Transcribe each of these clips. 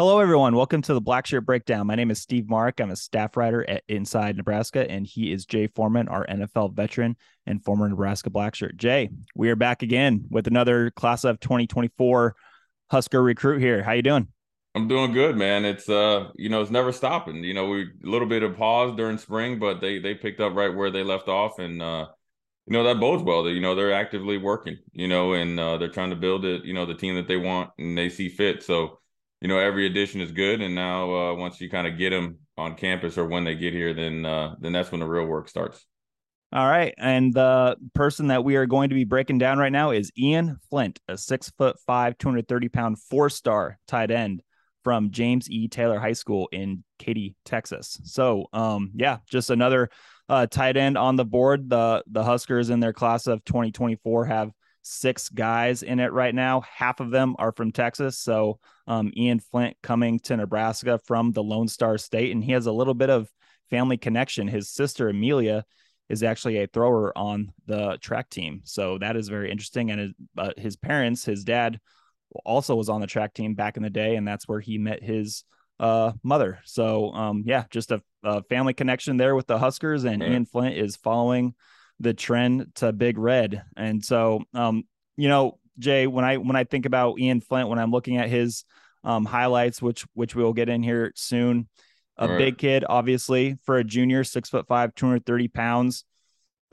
Hello, everyone. Welcome to the Blackshirt Breakdown. My name is Steve Marik. I'm a staff writer at Inside Nebraska, and he is Jay Foreman, our NFL veteran and former Nebraska Blackshirt. Jay, we are back again with another class of 2024 Husker recruit here. How you doing? I'm doing good, man. It's uh, you know, it's never stopping. You know, we a little bit of pause during spring, but they they picked up right where they left off, and uh, you know that bodes well. That you know they're actively working, you know, and uh, they're trying to build it, you know, the team that they want and they see fit. So you know every addition is good. And now uh, once you kind of get them on campus or when they get here then uh, then that's when the real work starts. All right. And the person that we are going to be breaking down right now is ian flynt a six foot five 230 pound four star tight end from james e. Taylor high school in katy texas. So um yeah just another uh, tight end on the board. The the huskers in their class of 2024 have six guys in it right now. Half of them are from Texas. So um, Ian Flynt coming to Nebraska from the Lone Star State, and he has a little bit of family connection. His sister Amelia is actually a thrower on the track team, so that is very interesting. And his, uh, his parents, his dad, also was on the track team back in the day, and that's where he met his uh, mother. So um, yeah, just a, a, family connection there with the Huskers, and Ian Flynt is following the trend to Big Red. And so, um, you know, Jay, when I when I think about Ian Flynt, when I'm looking at his um, highlights, which which we'll get in here soon, a right. big kid, obviously for a junior, six foot five, 230 pounds.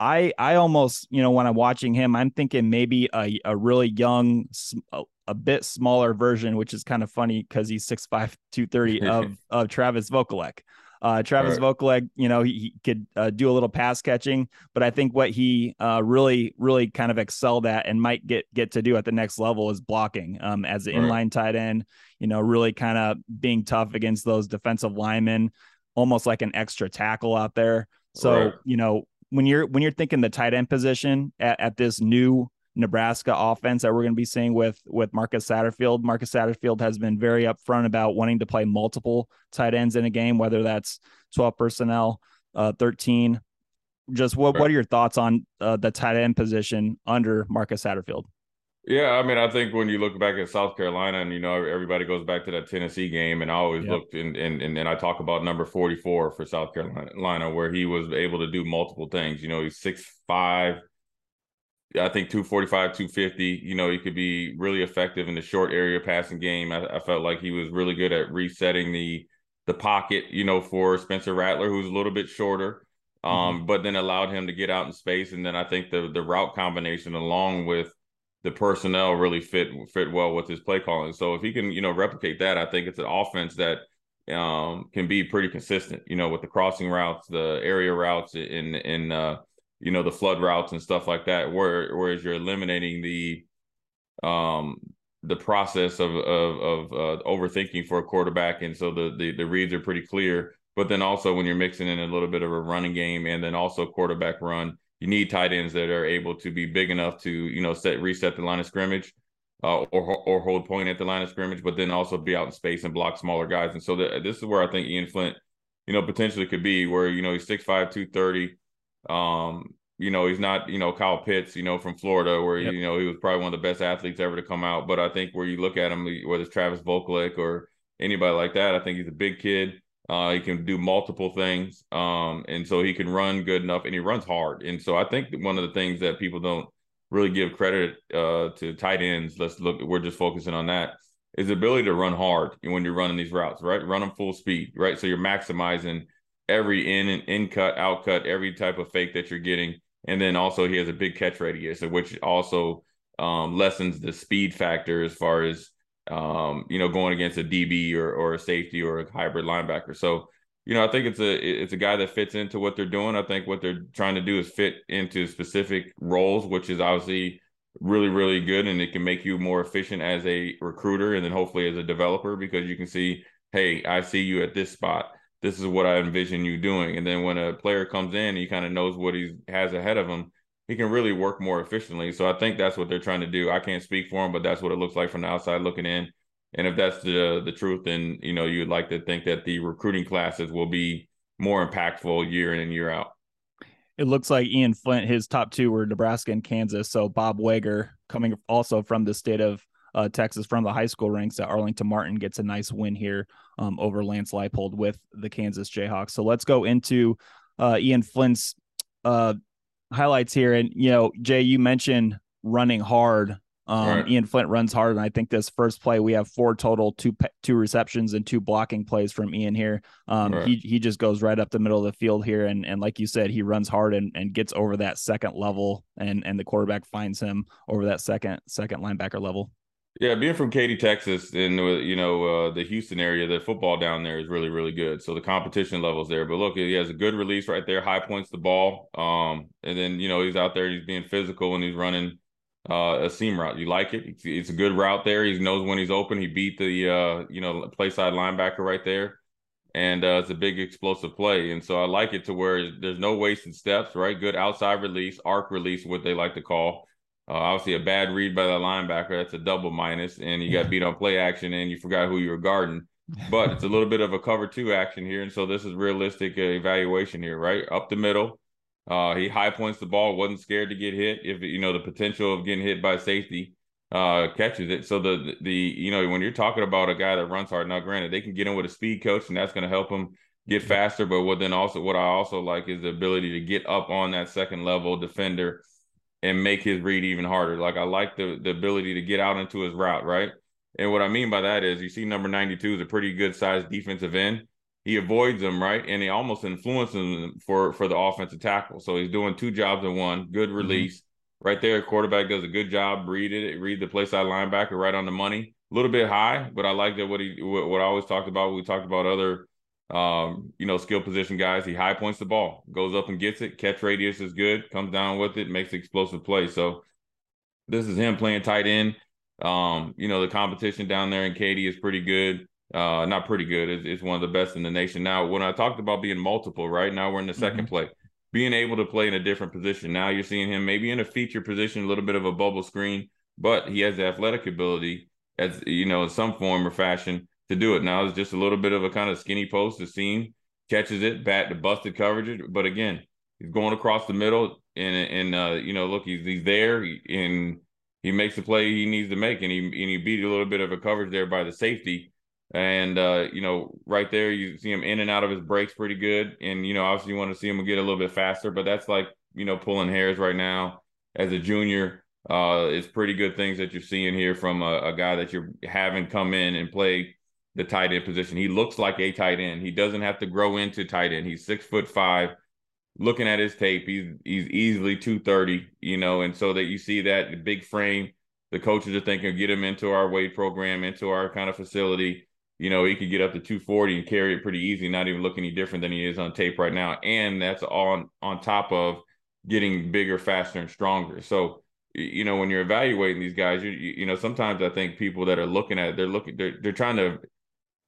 I I almost you know when I'm watching him, I'm thinking maybe a a really young, a, a bit smaller version, which is kind of funny because he's 6'5", 230 of of Travis Vokolek. Uh, Travis right. Vokolek, you know, he, he could uh, do a little pass catching, but I think what he uh, really, really kind of excelled at and might get get to do at the next level is blocking um, as an right. inline tight end. You know, really kind of being tough against those defensive linemen, almost like an extra tackle out there. So right. you know, when you're when you're thinking the tight end position at, at this new Nebraska offense that we're going to be seeing with with Marcus Satterfield. Marcus Satterfield has been very upfront about wanting to play multiple tight ends in a game, whether that's 12 personnel, uh, 13. Just what what are your thoughts on uh, the tight end position under Marcus Satterfield? Yeah, I mean, I think when you look back at South Carolina, and you know, everybody goes back to that Tennessee game, and I always yep. looked and and and I talk about number forty four for South Carolina, where he was able to do multiple things. You know, he's six five, I think 245, 250, you know, he could be really effective in the short area passing game. I, I, felt like he was really good at resetting the the pocket, you know, for Spencer Rattler, who's a little bit shorter, um, mm-hmm. but then allowed him to get out in space. And then I think the the route combination along with the personnel really fit fit well with his play calling. So if he can, you know, replicate that, I think it's an offense that um, can be pretty consistent, you know, with the crossing routes, the area routes, in in uh, you know the flood routes and stuff like that where whereas you're eliminating the um the process of of, of uh, overthinking for a quarterback. And so the, the the reads are pretty clear. But then also when you're mixing in a little bit of a running game and then also quarterback run you need tight ends that are able to be big enough to you know set reset the line of scrimmage uh, or or hold point at the line of scrimmage but then also be out in space and block smaller guys. And so the, this is where I think Ian Flynt you know potentially could be where you know he's 6'5 230 um, you know, he's not, you know, Kyle Pitts, you know, from Florida, where yep. you know he was probably one of the best athletes ever to come out. But I think where you look at him, whether it's Travis Vokolek or anybody like that, I think he's a big kid. Uh, he can do multiple things, um, and so he can run good enough, and he runs hard. And so I think one of the things that people don't really give credit uh, to tight ends. Let's look. We're just focusing on that. Is the ability to run hard when you're running these routes, right? Run them full speed, right? So you're maximizing every in and in cut, out cut, every type of fake that you're getting. And then also he has a big catch radius, which also um, lessens the speed factor as far as um, you know going against a DB or or a safety or a hybrid linebacker. So you know I think it's a it's a guy that fits into what they're doing. I think what they're trying to do is fit into specific roles, which is obviously really really good, and it can make you more efficient as a recruiter and then hopefully as a developer because you can see, hey, I see you at this spot this is what I envision you doing. And then when a player comes in, he kind of knows what he has ahead of him. He can really work more efficiently. So I think that's what they're trying to do. I can't speak for him, but that's what it looks like from the outside looking in. And if that's the the truth, then you know you'd like to think that the recruiting classes will be more impactful year in and year out. It looks like Ian Flynt, his top two were Nebraska and Kansas. So Bob Wager coming also from the state of uh, Texas from the high school ranks that Arlington Martin gets a nice win here um, over Lance Leipold with the Kansas Jayhawks. So let's go into uh, Ian Flynt's uh, highlights here. And, you know, Jay, you mentioned running hard um, right. Ian Flynt runs hard, and I think this first play we have four total, two two receptions and two blocking plays from Ian here. Um, right. He he just goes right up the middle of the field here, and and like you said, he runs hard and, and gets over that second level, and and the quarterback finds him over that second second linebacker level. Yeah, being from Katy, Texas, and you know uh, the Houston area, the football down there is really, really good. So the competition levels there. But look, he has a good release right there, high points the ball, um, and then you know he's out there, he's being physical and he's running uh, a seam route. You like it? It's, it's, a good route there. He knows when he's open. He beat the uh, you know play side linebacker right there, and uh, it's a big explosive play. And so I like it to where there's no wasted steps. Right, good outside release, arc release, what they like to call. Uh, obviously, a bad read by the linebacker. That's a double minus, and you got beat on play action, and you forgot who you were guarding. But it's a little bit of a cover two action here, and so this is realistic uh, evaluation here. Right, up the middle uh, he high points the ball, wasn't scared to get hit. If you know the potential of getting hit by safety, uh, catches it. So the the you know when you're talking about a guy that runs hard, now granted they can get in with a speed coach and that's going to help him get faster. But what then also what I also like is the ability to get up on that second level defender and make his read even harder. Like I like the the ability to get out into his route, right? And what I mean by that is you see number 92 is a pretty good sized defensive end he avoids them right, and he almost influences them for for the offensive tackle. So he's doing two jobs in one. Good mm-hmm. release mm-hmm. right there. Quarterback does a good job. Read it. Read the play side linebacker right on the money. A little bit high, but I like that what he what, what I always talked about. We talked about other um, you know, skill position guys. He high points the ball, goes up and gets it. Catch radius is good, comes down with it, makes explosive play. So this is him playing tight end. Um, you know, the competition down there in Katy is pretty good uh, not pretty good. It's, it's, one of the best in the nation. Now, when I talked about being multiple, right now we're in the 2nd mm-hmm. play, being able to play in a different position. Now you're seeing him maybe in a feature position, a little bit of a bubble screen, but he has the athletic ability, as you know, in some form or fashion to do it. Now it's just a little bit of a kind of skinny post. The seam catches it, bat the busted coverage, but again, he's going across the middle, and and uh, you know, look, he's he's there, and he makes the play he needs to make, and he and he beat a little bit of a coverage there by the safety and uh, you know, right there you see him in and out of his breaks pretty good. And you know, obviously you want to see him get a little bit faster, but that's like you know pulling hairs right now as a junior. Uh, it's pretty good things that you're seeing here from a, a guy that you're having come in and play the tight end position. He looks like a tight end. He doesn't have to grow into tight end. He's six foot five. Looking at his tape, he's he's easily 230, you know, and so that you see that big frame, the coaches are thinking get him into our weight program, into our kind of facility you know, he could get up to 240 and carry it pretty easy, not even look any different than he is on tape right now. And that's on on top of getting bigger, faster, and stronger. So, you know, when you're evaluating these guys, you you know, sometimes I think people that are looking at it, they're looking, they're they're trying to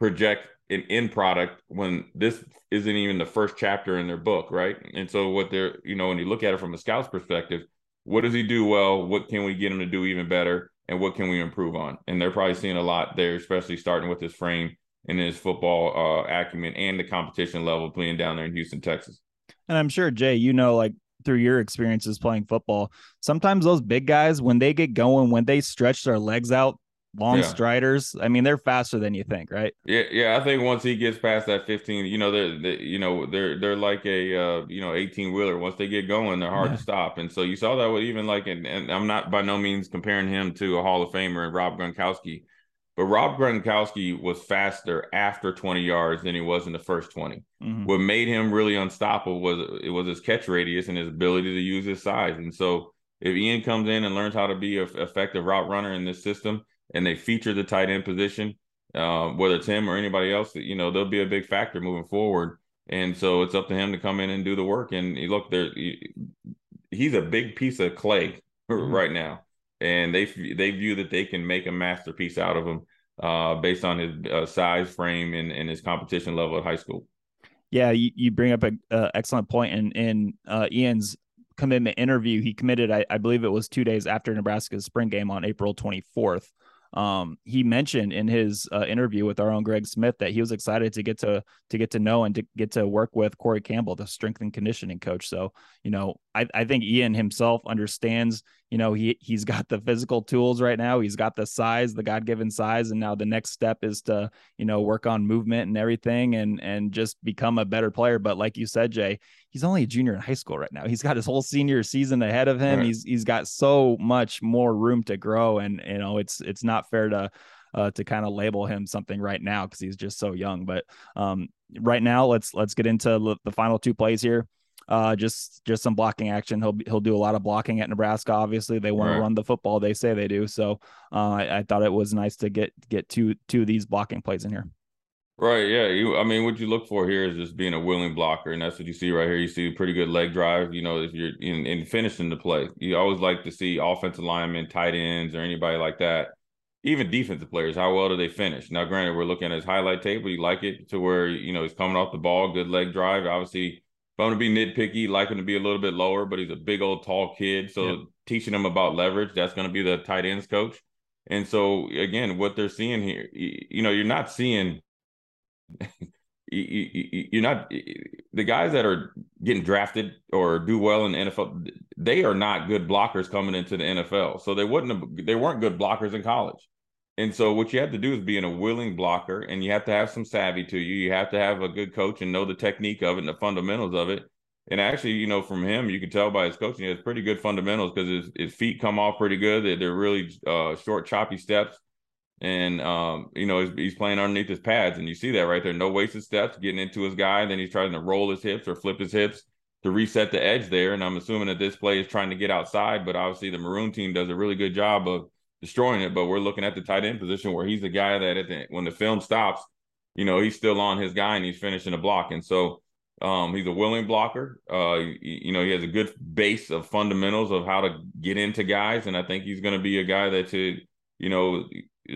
project an end product when this isn't even the first chapter in their book, right? And so what they're, you know, when you look at it from a scout's perspective, what does he do well? What can we get him to do even better? and what can we improve on? And they're probably seeing a lot there, especially starting with his frame and his football uh, acumen and the competition level playing down there in Houston, Texas. And I'm sure Jay, you know, like through your experiences playing football, sometimes those big guys, when they get going, when they stretch their legs out, long yeah. striders. I mean, they're faster than you think, right? Yeah, yeah. I think once he gets past that 15, you know, they're, they, you know, they're they're like a uh, you know 18 wheeler. Once they get going, they're hard yeah. to stop. And so you saw that with even like, and, and I'm not by no means comparing him to a Hall of Famer and Rob Gronkowski, but Rob Gronkowski was faster after 20 yards than he was in the first 20. Mm-hmm. What made him really unstoppable was it was his catch radius and his ability to use his size. And so if Ian comes in and learns how to be an effective route runner in this system and they feature the tight end position, uh, whether it's him or anybody else, you know, they'll be a big factor moving forward. And so it's up to him to come in and do the work. And look, there, he's a big piece of clay mm-hmm. right now, and they they view that they can make a masterpiece out of him uh, based on his uh, size, frame, and, and his competition level at high school. Yeah, you, you bring up an excellent point. and in uh, Ian's commitment interview, he committed, I, I, believe it was two days after Nebraska's spring game on April 24th. Um, he mentioned in his uh, interview with our own Greg Smith that he was excited to get to to get to know and to get to work with Corey Campbell, the strength and conditioning coach. So, you know, I, I think Ian himself understands you know, he he's got the physical tools right now. He's got the size, the God-given size, and now the next step is to, you know, work on movement and everything and and just become a better player. But like you said, Jay, he's only a junior in high school right now. He's got his whole senior season ahead of him. Right. He's he's got so much more room to grow and you know, it's it's not fair to uh, to kind of label him something right now because he's just so young. But um, right now, let's let's get into the final two plays here. Uh, just just some blocking action. He'll he'll do a lot of blocking at Nebraska. Obviously, they want right. to run the football. They say they do. So uh, I, I, thought it was nice to get get two two of these blocking plays in here. Right. Yeah. You. I mean, what you look for here is just being a willing blocker, and that's what you see right here. You see a pretty good leg drive. You know, if you're in, in finishing the play, you always like to see offensive linemen, tight ends, or anybody like that even defensive players, how well do they finish? Now, granted, we're looking at his highlight tape, but you like it to where you know he's coming off the ball, good leg drive. Obviously, if I'm gonna be nitpicky, like him to be a little bit lower, but he's a big old tall kid. So teaching him about leverage, that's gonna be the tight ends coach. And so again, what they're seeing here, you know, you're not seeing you're not the guys that are getting drafted or do well in the NFL. They are not good blockers coming into the NFL. So they wouldn't have, they weren't good blockers in college. And so what you have to do is be in a willing blocker, and you have to have some savvy to you. You have to have a good coach and know the technique of it and the fundamentals of it. And actually, you know, from him, you can tell by his coaching, he has pretty good fundamentals because his, his feet come off pretty good. They're, they're really uh, short, choppy steps and um, you know he's, he's, playing underneath his pads, and you see that right there. No wasted steps, getting into his guy. Then he's trying to roll his hips or flip his hips to reset the edge there. And I'm assuming that this play is trying to get outside, but obviously the maroon team does a really good job of destroying it. But we're looking at the tight end position where he's the guy that at the, when the film stops, you know he's still on his guy and he's finishing the block. And so um, he's a willing blocker. Uh, you, you know he has a good base of fundamentals of how to get into guys, and I think he's going to be a guy that to you know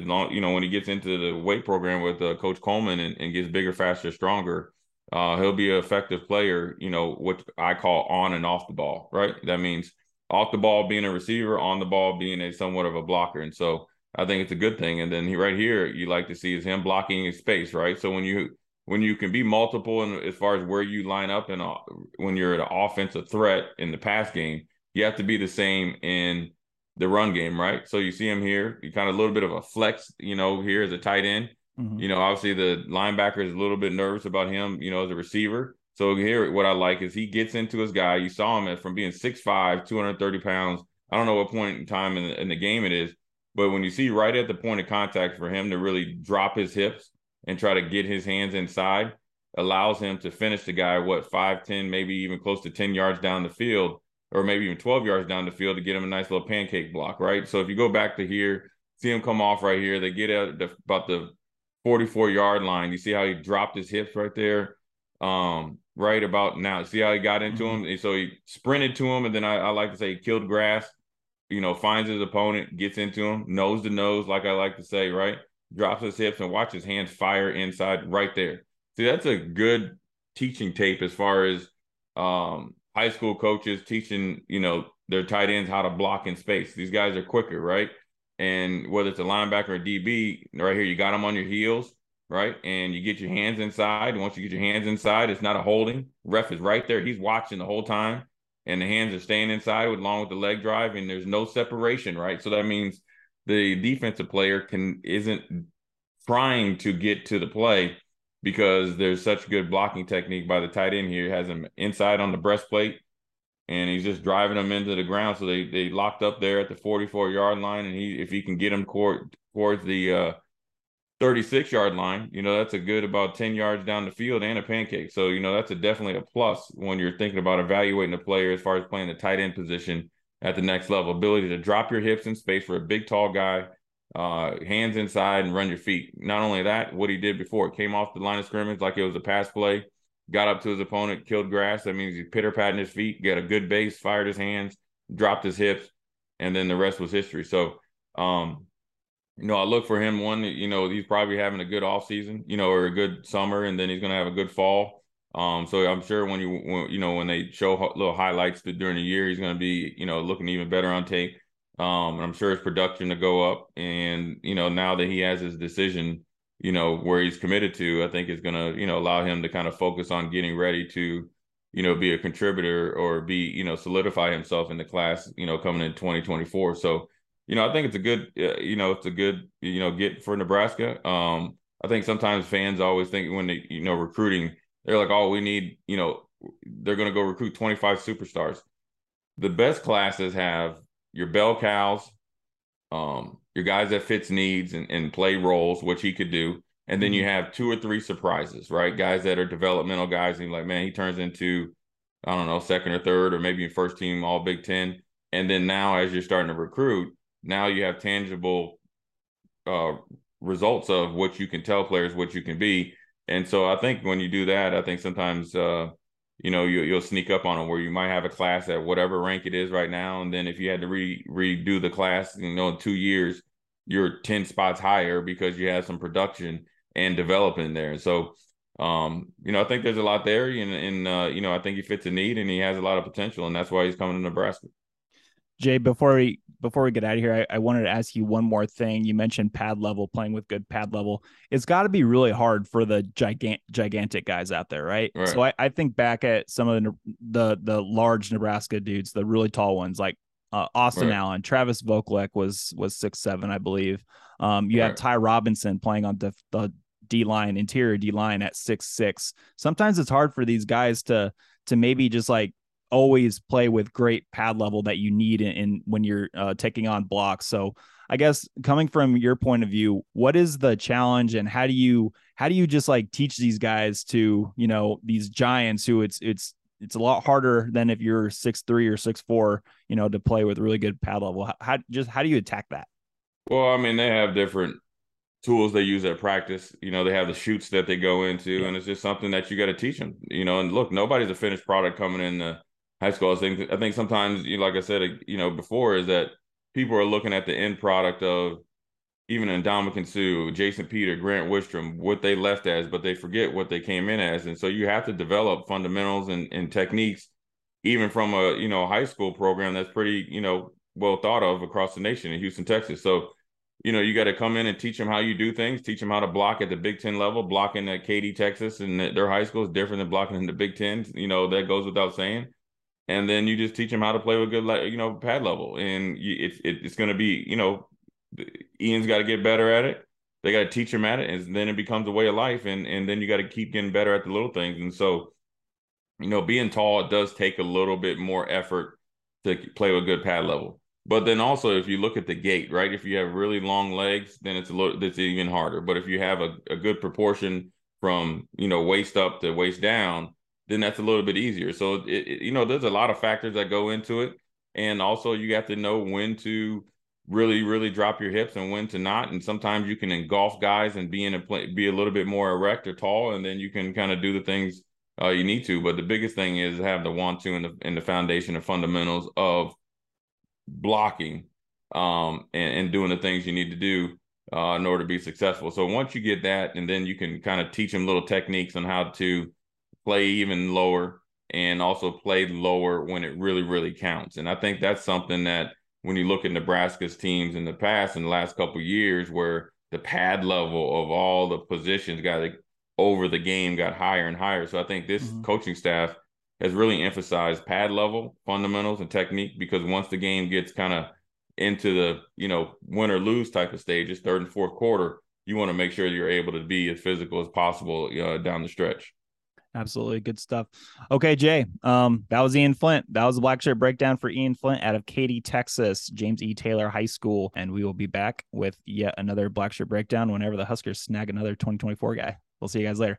long, you know, when he gets into the weight program with uh, Coach Coleman and, and, gets bigger, faster, stronger, uh, he'll be an effective player. You know, what I call on and off the ball. Right. That means off the ball being a receiver, on the ball being a somewhat of a blocker. And so I think it's a good thing. And then he right here, you like to see is him blocking his space. Right. So when you when you can be multiple and as far as where you line up and uh, when you're an offensive threat in the pass game, you have to be the same in the run game, right? So you see him here, you kind of a little bit of a flex, you know, here as a tight end. Mm-hmm. You know, obviously the linebacker is a little bit nervous about him, you know, as a receiver. So here, what I like is he gets into his guy. You saw him from being 6'5, 230 pounds. I don't know what point in time in the, in the game it is, but when you see right at the point of contact for him to really drop his hips and try to get his hands inside, allows him to finish the guy, what, 5, 10, maybe even close to 10 yards down the field or maybe even 12 yards down the field to get him a nice little pancake block, right? So if you go back to here, see him come off right here, they get at the, about the 44 yard line. You see how he dropped his hips right there, um, right about now. See how he got into mm-hmm. him? And so he sprinted to him, and then I, I like to say he killed grass. You know, finds his opponent, gets into him, nose to nose, like I like to say, right? Drops his hips and watch his hands fire inside right there. See, that's a good teaching tape as far as um high school coaches teaching, you know, their tight ends how to block in space. These guys are quicker, right? And whether it's a linebacker or DB, right here, you got them on your heels, right? And you get your hands inside. Once you get your hands inside, it's not a holding. Ref is right there. He's watching the whole time. And the hands are staying inside with, along with the leg drive, and there's no separation, right? So that means the defensive player can isn't trying to get to the play because there's such good blocking technique by the tight end here. He has him inside on the breastplate, and he's just driving them into the ground. So they they locked up there at the 44 yard line, and he if he can get them toward, towards the uh, 36 yard line, you know that's a good about 10 yards down the field and a pancake. So you know that's a definitely a plus when you're thinking about evaluating a player as far as playing the tight end position at the next level. Ability to drop your hips in space for a big tall guy uh, hands inside and run your feet. Not only that, what he did before it came off the line of scrimmage like it was a pass play, got up to his opponent, killed grass. That means he pitter patting his feet, got a good base, fired his hands, dropped his hips, and then the rest was history. So, um, you know, I look for him. One, you know, he's probably having a good off season, you know, or a good summer, and then he's going to have a good fall. Um, so I'm sure when you, when, you know, when they show little highlights during the year, he's going to be, you know, looking even better on tape. Um, and I'm sure his production to go up, and you know now that he has his decision, you know where he's committed to, I think is going to you know allow him to kind of focus on getting ready to, you know, be a contributor or be, you know, solidify himself in the class, you know, coming in 2024. So, you know, I think it's a good, uh, you know, it's a good, you know, get for Nebraska. Um, I think sometimes fans always think when they, you know, recruiting, they're like, oh, we need, you know, they're going to go recruit 25 superstars. The best classes have your bell cows, um, your guys that fits needs and, and play roles, which he could do. And then you mm-hmm. have two or three surprises, right? Guys that are developmental guys, and like, man, he turns into, I don't know, second or third, or maybe first team All Big Ten. And then now, as you're starting to recruit, now you have tangible uh, results of what you can tell players what you can be. And so I think when you do that, I think sometimes uh, you know you, you'll sneak up on them where you might have a class at whatever rank it is right now, and then if you had to re redo the class, you know, in two years, you're ten spots higher because you have some production and developing there. So, um, you know, I think there's a lot there, and, and uh, you know, I think he fits a need and he has a lot of potential, and that's why he's coming to Nebraska. Jay, before we before we get out of here, I, I, wanted to ask you one more thing. You mentioned pad level, playing with good pad level. It's got to be really hard for the gigant gigantic guys out there, right? right. So I, I think back at some of the the the large Nebraska dudes, the really tall ones, like uh, Austin right. Allen, Travis Vokolek was was six seven, I believe. Um, you right. have Ty Robinson playing on the, the D line, interior D line at six six. Sometimes it's hard for these guys to to maybe just like always play with great pad level that you need in, in when you're uh, taking on blocks. So I guess coming from your point of view, what is the challenge and how do you how do you just like teach these guys to you know these giants who it's it's it's a lot harder than if you're six three or six four, you know, to play with really good pad level. How, how just how do you attack that? Well, I mean, they have different tools they use at practice. You know, they have the shoots that they go into, yeah. and it's just something that you got to teach them. You know, and look, nobody's a finished product coming in the high school. I think I think sometimes, you like I said, uh, you know, before is that people are looking at the end product of even Ndamukong Suh, Jason Peter, Grant Wistrom, what they left as, but they forget what they came in as. And so you have to develop fundamentals and, and techniques, even from a you know high school program that's pretty you know well thought of across the nation in Houston, Texas. So you know, you got to come in and teach them how you do things, teach them how to block at the Big Ten level. Blocking at Katy, Texas, and their high school is different than blocking in the Big Ten. You know, that goes without saying. And then you just teach them how to play with good, you know, pad level, and it's it's going to be, you know, Ian's got to get better at it. They got to teach him at it, and then it becomes a way of life. And and then you got to keep getting better at the little things. And so, you know, being tall does take a little bit more effort to play with good pad level. But then also, if you look at the gait, right? If you have really long legs, then it's a little it's even harder. But if you have a, a good proportion from you know waist up to waist down, then that's a little bit easier. So it, it, you know, there's a lot of factors that go into it, and also you have to know when to really really drop your hips and when to not. And sometimes you can engulf guys and be in a play, be a little bit more erect or tall, and then you can kind of do the things uh, you need to. But the biggest thing is have the want to and the in the foundation and fundamentals of blocking um, and, and, doing the things you need to do uh, in order to be successful. So once you get that, and then you can kind of teach them little techniques on how to play even lower and also play lower when it really, really counts. And I think that's something that when you look at Nebraska's teams in the past in the last couple years, where the pad level of all the positions got like, over the game got higher and higher. So I think this mm-hmm. coaching staff has really emphasized pad level fundamentals and technique because once the game gets kind of into the you know win or lose type of stages, third and fourth quarter, you want to make sure you're able to be as physical as possible uh, down the stretch. Absolutely good stuff. Okay, Jay. Um, that was Ian Flynt. That was the black shirt breakdown for Ian Flynt out of Katy, Texas, James E. Taylor High School. And we will be back with yet another black shirt breakdown whenever the Huskers snag another 2024 guy. We'll see you guys later.